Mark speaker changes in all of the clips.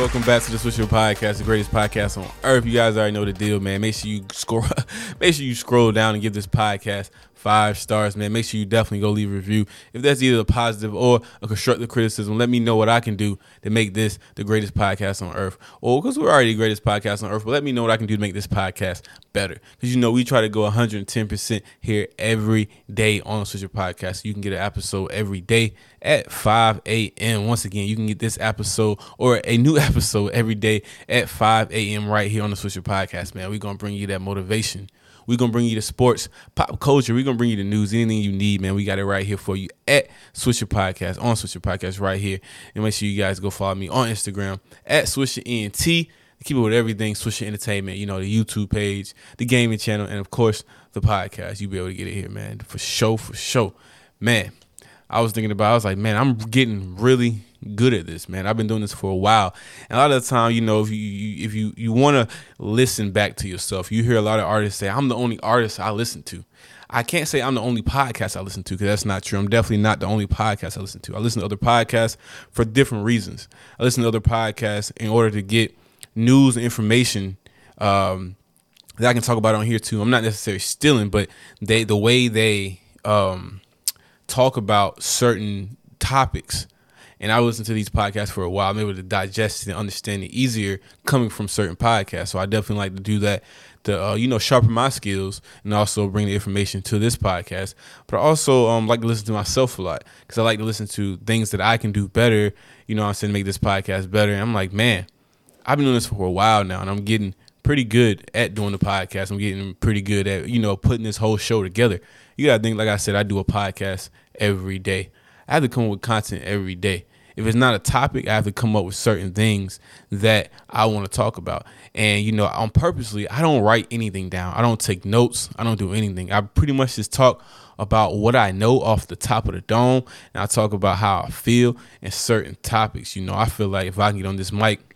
Speaker 1: Welcome back to the Swisher Podcast, the greatest podcast on earth. You guys already know the deal, man. Make sure you scroll, make sure you scroll down and give this podcast five stars, man. Make sure you definitely go leave a review. If that's either a positive or a constructive criticism, let me know what I can do to make this the greatest podcast on earth. Or because we're already the greatest podcast on earth, but let me know what I can do to make this podcast better. Because you know we try to go 110% here every day on Swisher Podcast. You can get an episode every day at 5 a.m. Once again, you can get this episode or a new episode every day at 5 a.m. right here on the Swisher Podcast, man. We're gonna bring you that motivation. We're gonna bring you the sports, pop culture. We're gonna bring you the news, anything you need, man. We got it right here for you at Swisher Podcast, on Swisher Podcast right here. And make sure you guys go follow me on Instagram at Swisher ENT. Keep it with everything, Swisher Entertainment, you know, the YouTube page, the gaming channel, and of course the podcast. You'll be able to get it here, man. For show, for show. Man, I was thinking about, I was like, man, I'm getting really good at this, man. I've been doing this for a while. And a lot of the time, you know, if you, if you you want to listen back to yourself, you hear a lot of artists say, "I'm the only artist I listen to." I can't say I'm the only podcast I listen to because that's not true. I'm definitely not the only podcast I listen to. I listen to other podcasts for different reasons. I listen to other podcasts in order to get news and information um, that I can talk about on here too. I'm not necessarily stealing, but they the way they um, talk about certain topics and I listen to these podcasts for a while. I'm able to digest and understand it easier coming from certain podcasts. So I definitely like to do that to uh, you know sharpen my skills and also bring the information to this podcast. But I also um, like to listen to myself a lot because I like to listen to things that I can do better. You know, I'm saying make this podcast better. And I'm like, man, I've been doing this for a while now, and I'm getting pretty good at doing the podcast. I'm getting pretty good at you know putting this whole show together. You gotta think, like I said, I do a podcast every day. I have to come up with content every day. If it's not a topic, I have to come up with certain things that I want to talk about. And you know, on purposely, I don't write anything down. I don't take notes. I don't do anything. I pretty much just talk about what I know off the top of the dome, and I talk about how I feel and certain topics. You know, I feel like if I can get on this mic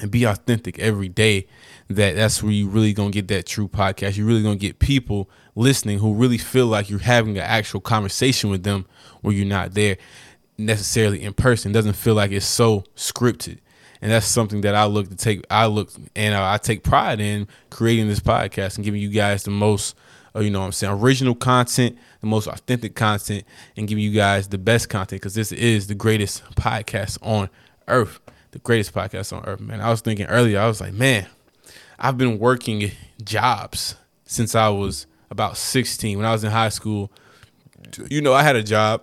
Speaker 1: and be authentic every day that that's where you really gonna get that true podcast you're really gonna get people listening who really feel like you're having an actual conversation with them where you're not there necessarily in person it doesn't feel like it's so scripted and that's something that i look to take i look and i take pride in creating this podcast and giving you guys the most uh, you know i'm saying original content the most authentic content and giving you guys the best content because this is the greatest podcast on earth the greatest podcast on earth, man. I was thinking earlier, I was like, man, I've been working jobs since I was about 16. When I was in high school, you know, I had a job.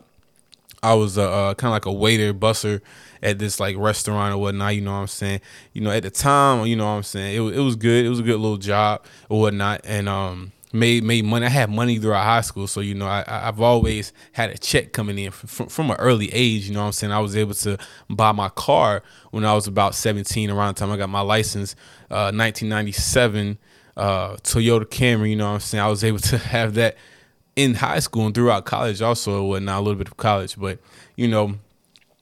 Speaker 1: I was uh, uh, kind of like a waiter, busser at this like restaurant or whatnot. You know what I'm saying? You know, at the time, you know what I'm saying? It was, it was good. It was a good little job or whatnot. And, um, made made money. I had money throughout high school, so you know I I've always had a check coming in from from an early age. You know what I'm saying? I was able to buy my car when I was about 17, around the time I got my license, uh, 1997 uh, Toyota Camry. You know what I'm saying? I was able to have that in high school and throughout college also, well not a little bit of college, but you know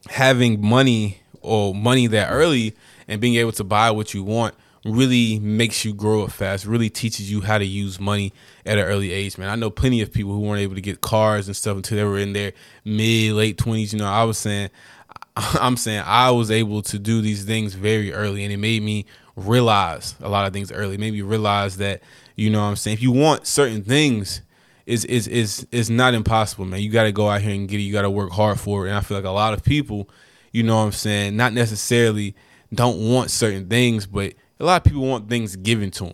Speaker 1: having money or money that early and being able to buy what you want really makes you grow up fast, really teaches you how to use money at an early age, man. I know plenty of people who weren't able to get cars and stuff until they were in their mid, late 20s. You know, I was saying, I'm saying I was able to do these things very early, and it made me realize a lot of things early. It made me realize that, you know what I'm saying, if you want certain things, is is is is not impossible, man. You got to go out here and get it. You got to work hard for it. And I feel like a lot of people, you know what I'm saying, not necessarily don't want certain things, but a lot of people want things given to them.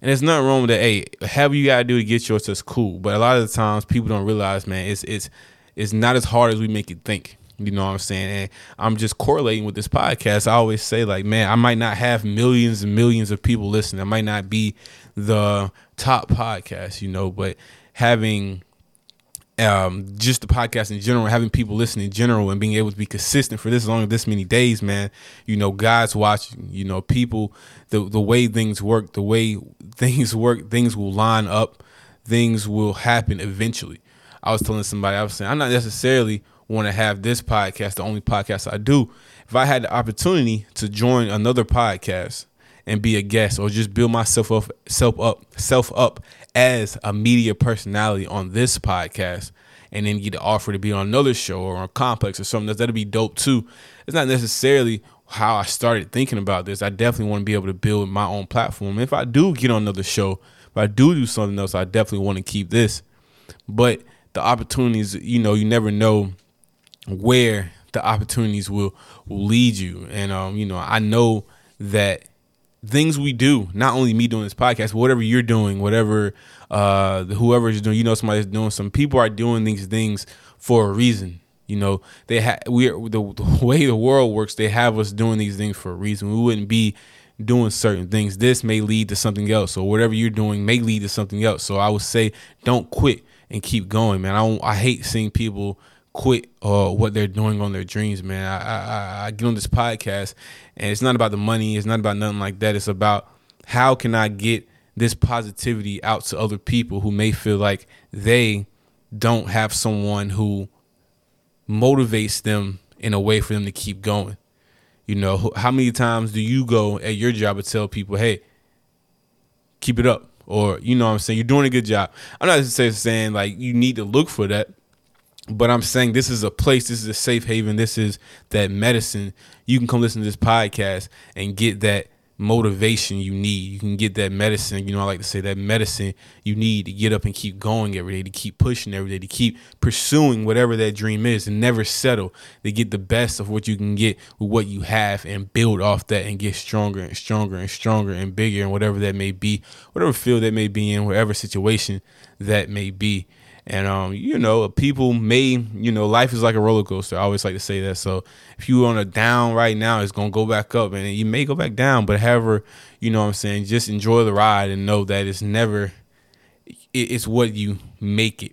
Speaker 1: And there's nothing wrong with that. Hey, however you gotta do to get yours, that's cool. But a lot of the times, people don't realize, man, it's it's it's not as hard as we make it think. You know what I'm saying? And I'm just correlating with this podcast. I always say, like, man, I might not have millions and millions of people listening. I might not be the top podcast, you know, but having um, just the podcast in general, having people listen in general, and being able to be consistent for this long, this many days, man. You know, guys watching. You know, people. The the way things work, the way things work, things will line up. Things will happen eventually. I was telling somebody, I was saying, I'm not necessarily want to have this podcast the only podcast I do. If I had the opportunity to join another podcast and be a guest, or just build myself up, self up, self up as a media personality on this podcast and then get the offer to be on another show or on Complex or something, that'd be dope too. It's not necessarily how I started thinking about this. I definitely want to be able to build my own platform. If I do get on another show, if I do do something else, I definitely want to keep this. But the opportunities, you know, you never know where the opportunities will, will lead you. And um, you know, I know that things we do, not only me doing this podcast, but whatever you're doing, whatever uh whoever is doing, you know somebody's doing some people are doing these things for a reason. You know, they have we are the, the way the world works, they have us doing these things for a reason. We wouldn't be doing certain things. This may lead to something else, So whatever you're doing may lead to something else. So I would say don't quit and keep going, man. I don't I hate seeing people quit uh, what they're doing on their dreams, man. I, I, I get on this podcast, and it's not about the money. It's not about nothing like that. It's about how can I get this positivity out to other people who may feel like they don't have someone who motivates them in a way for them to keep going. You know, how many times do you go at your job and tell people, "Hey, keep it up," or you know, I'm saying you're doing a good job. I'm not necessarily saying like you need to look for that, but I'm saying this is a place, this is a safe haven, this is that medicine. You can come listen to this podcast and get that motivation you need. You can get that medicine, you know, I like to say that medicine you need to get up and keep going every day, to keep pushing every day, to keep pursuing whatever that dream is and never settle, to get the best of what you can get with what you have and build off that and get stronger and stronger and stronger and bigger and whatever that may be, whatever field that may be in, whatever situation that may be. And um, you know, people may, you know, life is like a roller coaster. I always like to say that. So if you're on a down right now, it's gonna go back up, and you may go back down. But however, you know, what I'm saying, just enjoy the ride and know that it's never. It's what you make it.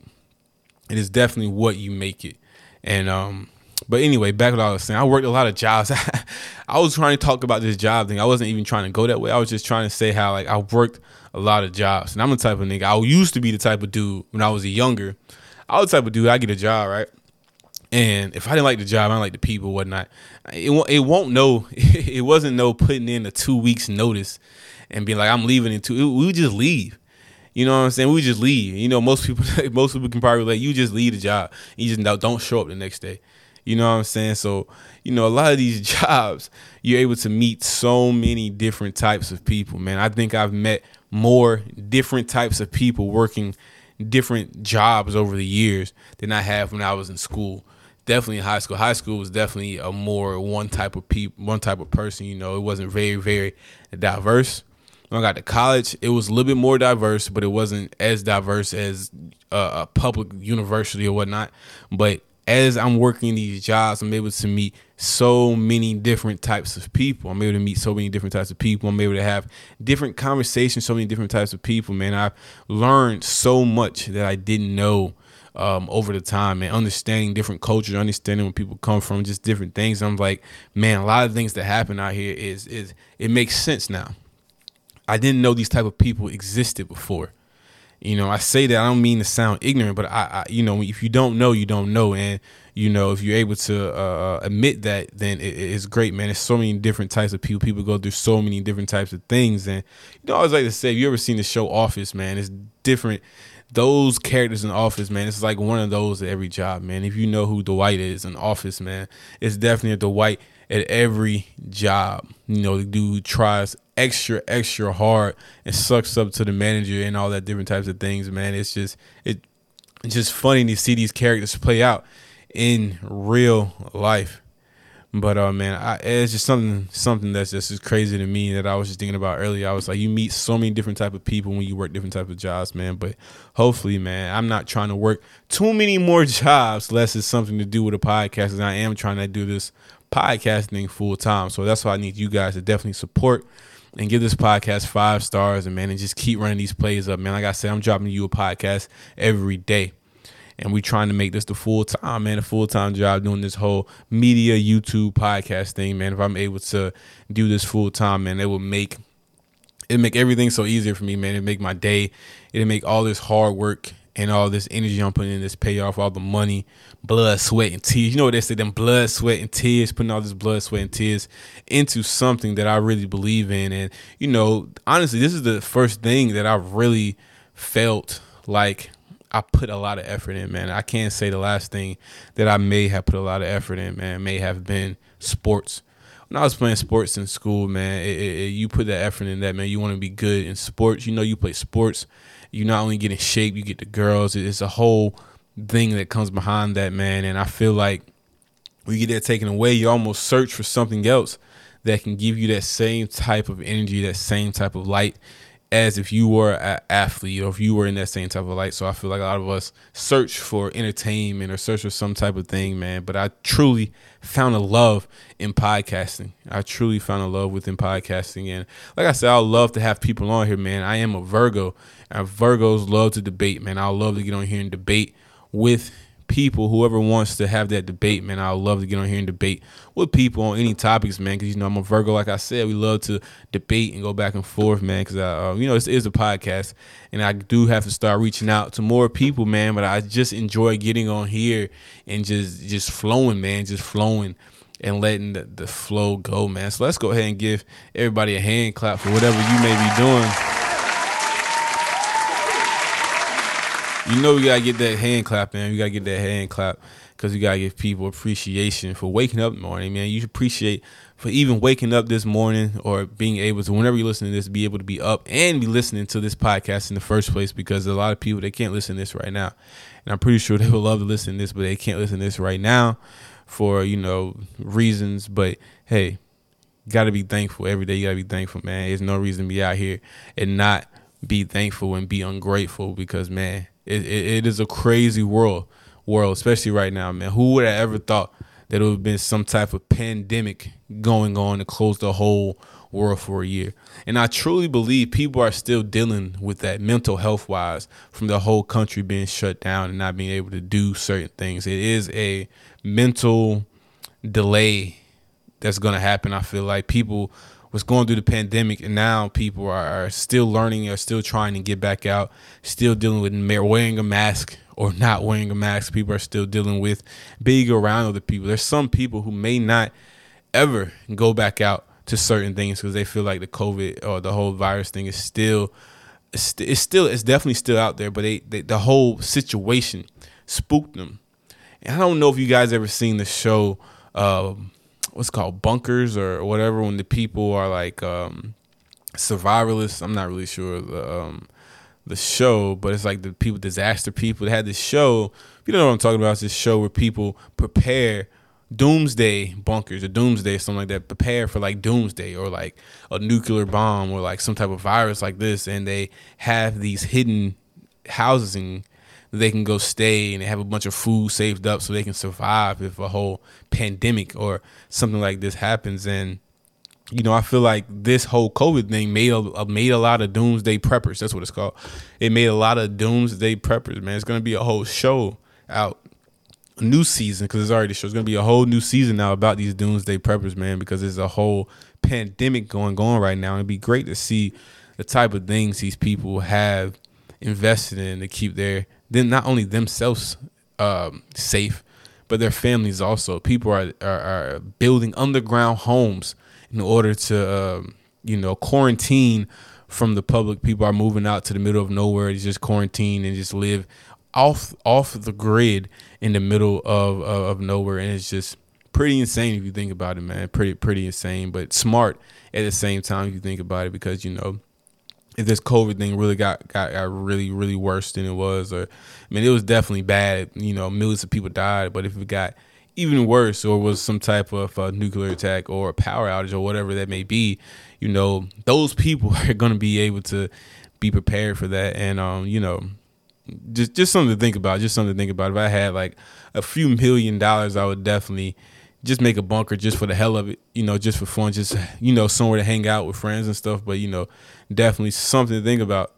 Speaker 1: It is definitely what you make it. And um, but anyway, back to what I was saying. I worked a lot of jobs. I was trying to talk about this job thing. I wasn't even trying to go that way. I was just trying to say how like I worked a lot of jobs. And I'm the type of nigga. I used to be the type of dude when I was younger. I was the type of dude. I get a job right, and if I didn't like the job, I didn't like the people, whatnot. It won't. It won't know. It wasn't no putting in a two weeks notice and being like I'm leaving in two. We would just leave. You know what I'm saying? We just leave. You know, most people most people can probably like you just leave the job. You just don't show up the next day. You know what I'm saying? So, you know, a lot of these jobs, you're able to meet so many different types of people, man. I think I've met more different types of people working different jobs over the years than I have when I was in school. Definitely in high school. High school was definitely a more one type of people, one type of person. You know, it wasn't very, very diverse. When I got to college, it was a little bit more diverse, but it wasn't as diverse as a public university or whatnot. But as I'm working these jobs, I'm able to meet so many different types of people. I'm able to meet so many different types of people. I'm able to have different conversations, so many different types of people, man. I've learned so much that I didn't know um, over the time and understanding different cultures, understanding where people come from, just different things. I'm like, man, a lot of things that happen out here is is it makes sense now. I didn't know these type of people existed before. You know, I say that I don't mean to sound ignorant, but I, I you know, if you don't know, you don't know, and you know, if you're able to uh, uh admit that, then it, it's great, man. There's so many different types of people. People go through so many different types of things, and you know, I always like to say, if you ever seen the show Office, man, it's different. Those characters in Office, man, it's like one of those at every job, man. If you know who Dwight is in Office, man, it's definitely a Dwight at every job. You know, the dude tries extra, extra hard and sucks up to the manager and all that different types of things, man. It's just it it's just funny to see these characters play out in real life. But uh man, I, it's just something something that's just crazy to me that I was just thinking about earlier. I was like, you meet so many different type of people when you work different type of jobs, man. But hopefully, man, I'm not trying to work too many more jobs unless it's something to do with a podcast. And I am trying to do this podcasting full time. So that's why I need you guys to definitely support and give this podcast five stars and man and just keep running these plays up, man. Like I said, I'm dropping you a podcast every day. and we trying to make this the full time, man, a full time job doing this whole media YouTube podcast thing, man. If I'm able to do this full time, man, it will make it make everything so easier for me, man. It make my day. It'll make all this hard work and all this energy I'm putting in this pay off all the money, blood, sweat, and tears. You know what they say, them blood, sweat, and tears, putting all this blood, sweat, and tears into something that I really believe in. And, you know, honestly, this is the first thing that I really felt like I put a lot of effort in, man. I can't say the last thing that I may have put a lot of effort in, man, may have been sports. When I was playing sports in school, man, it, it, you put that effort in that, man. You want to be good in sports. You know, you play sports you not only get in shape, you get the girls. It's a whole thing that comes behind that, man. And I feel like when you get that taken away, you almost search for something else that can give you that same type of energy, that same type of light as if you were an athlete or if you were in that same type of light. So I feel like a lot of us search for entertainment or search for some type of thing, man. But I truly found a love in podcasting. I truly found a love within podcasting. And like I said, I love to have people on here, man. I am a Virgo. And Virgos love to debate, man. I love to get on here and debate with people, whoever wants to have that debate, man, I would love to get on here and debate with people on any topics, man. Because you know I'm a Virgo, like I said, we love to debate and go back and forth, man. Because uh, you know it is is a podcast, and I do have to start reaching out to more people, man. But I just enjoy getting on here and just just flowing, man, just flowing. And letting the, the flow go, man. So let's go ahead and give everybody a hand clap for whatever you may be doing. You know we gotta get that hand clap, man. We gotta get that hand clap because we gotta give people appreciation for waking up morning, man. You should appreciate for even waking up this morning or being able to, whenever you listen to this, be able to be up and be listening to this podcast in the first place because a lot of people they can't listen to this right now, and I'm pretty sure they would love to listen to this, but they can't listen to this right now for you know reasons. But hey, gotta be thankful every day. You gotta be thankful, man. There's no reason to be out here and not be thankful and be ungrateful because man it, it, it is a crazy world, world, especially right now, man. Who would have ever thought that it would have been some type of pandemic going on to close the whole world for a year? And I truly believe people are still dealing with that mental health wise from the whole country being shut down and not being able to do certain things. It is a mental delay that's going to happen. I feel like people was going through the pandemic, and now people are, are still learning, are still trying to get back out, still dealing with wearing a mask or not wearing a mask. People are still dealing with being around other people. There's some people who may not ever go back out to certain things because they feel like the COVID or the whole virus thing is still it's still it's definitely still out there, but they, they the whole situation spooked them. And I don't know if you guys ever seen the show um, what's called bunkers or whatever when the people are like um, survivalists. I'm not really sure the um, the show, but it's like the people disaster people. They had this show. If you don't know what I'm talking about, it's this show where people prepare doomsday bunkers or doomsday something like that prepare for like doomsday or like a nuclear bomb or like some type of virus like this and they have these hidden housing they can go stay and have a bunch of food saved up so they can survive if a whole pandemic or something like this happens. And you know, I feel like this whole COVID thing made a made a lot of doomsday preppers. That's what it's called. It made a lot of doomsday preppers. Man, it's gonna be a whole show out, a new season because it's already show. It's gonna be a whole new season now about these doomsday preppers, man. Because there's a whole pandemic going on right now. It'd be great to see the type of things these people have invested in to keep their then not only themselves um, safe, but their families also. People are, are, are building underground homes in order to um, you know quarantine from the public. People are moving out to the middle of nowhere to just quarantine and just live off off the grid in the middle of, of, of nowhere, and it's just pretty insane if you think about it, man. Pretty pretty insane, but smart at the same time if you think about it, because you know if this COVID thing really got, got got really really worse than it was, or I mean, it was definitely bad. You know, millions of people died. But if it got even worse, or was some type of uh, nuclear attack or a power outage or whatever that may be, you know, those people are going to be able to be prepared for that. And um, you know, just just something to think about. Just something to think about. If I had like a few million dollars, I would definitely just make a bunker just for the hell of it, you know, just for fun, just you know, somewhere to hang out with friends and stuff. But you know, definitely something to think about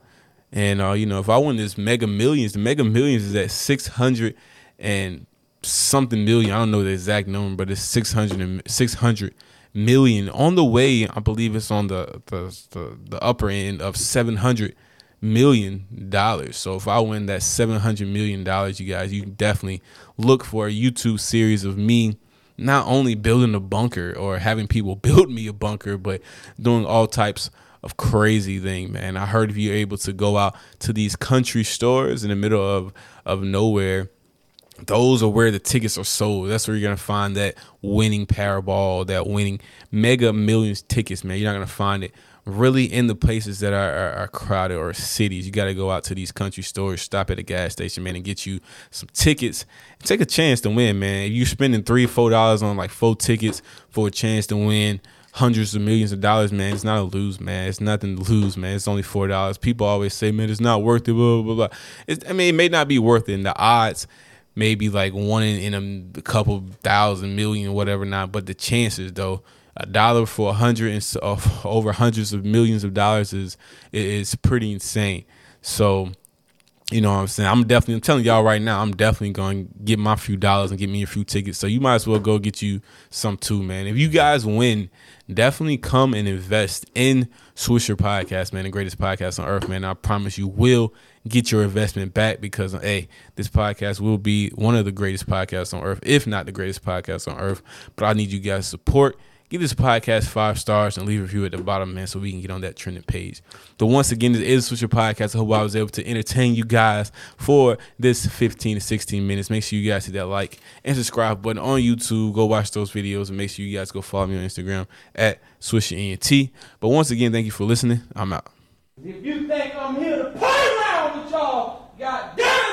Speaker 1: And uh, you know, if I win this Mega Millions, the Mega Millions is at six hundred and something million. I don't know the exact number, but it's 600, and, 600 million on the way. I believe it's on the the the, the upper end of seven hundred million dollars. So if I win that seven hundred million dollars, you guys, you can definitely look for a YouTube series of me not only building a bunker or having people build me a bunker, but doing all types of crazy thing, man. I heard if you're able to go out to these country stores in the middle of of nowhere, those are where the tickets are sold. That's where you're gonna find that winning Powerball, that winning Mega Millions tickets, man. You're not gonna find it really in the places that are, are, are crowded or cities. You got to go out to these country stores, stop at a gas station, man, and get you some tickets. Take a chance to win, man. If you're spending three, four dollars on like four tickets for a chance to win hundreds of millions of dollars, man, it's not a lose, man. It's nothing to lose, man. It's only four dollars. People always say, man, it's not worth it. Blah blah blah. It's, I mean, it may not be worth it. And the odds maybe like one in, in a couple thousand million, whatever not. But the chances, though a dollar for a hundred and uh, over hundreds of millions of dollars is is pretty insane. So, you know what I'm saying? I'm definitely I'm telling y'all right now, I'm definitely going to get my few dollars and get me a few tickets. So you might as well go get you some too, man. If you guys win, definitely come and invest in Swisher Podcast, man, the greatest podcast on earth, man. I promise you will get your investment back because hey, this podcast will be one of the greatest podcasts on earth, if not the greatest podcast on earth. But I need you guys' support give this podcast five stars and leave a review at the bottom, man, so we can get on that trending page. But once again, this is Swisher Podcast. I hope I was able to entertain you guys for this 15 to 16 minutes. Make sure you guys hit that like and subscribe button on YouTube. Go watch those videos and make sure you guys go follow me on Instagram at SwisherENT. But once again, thank you for listening. I'm out.
Speaker 2: If you think I'm here to play around with y'all, goddamn!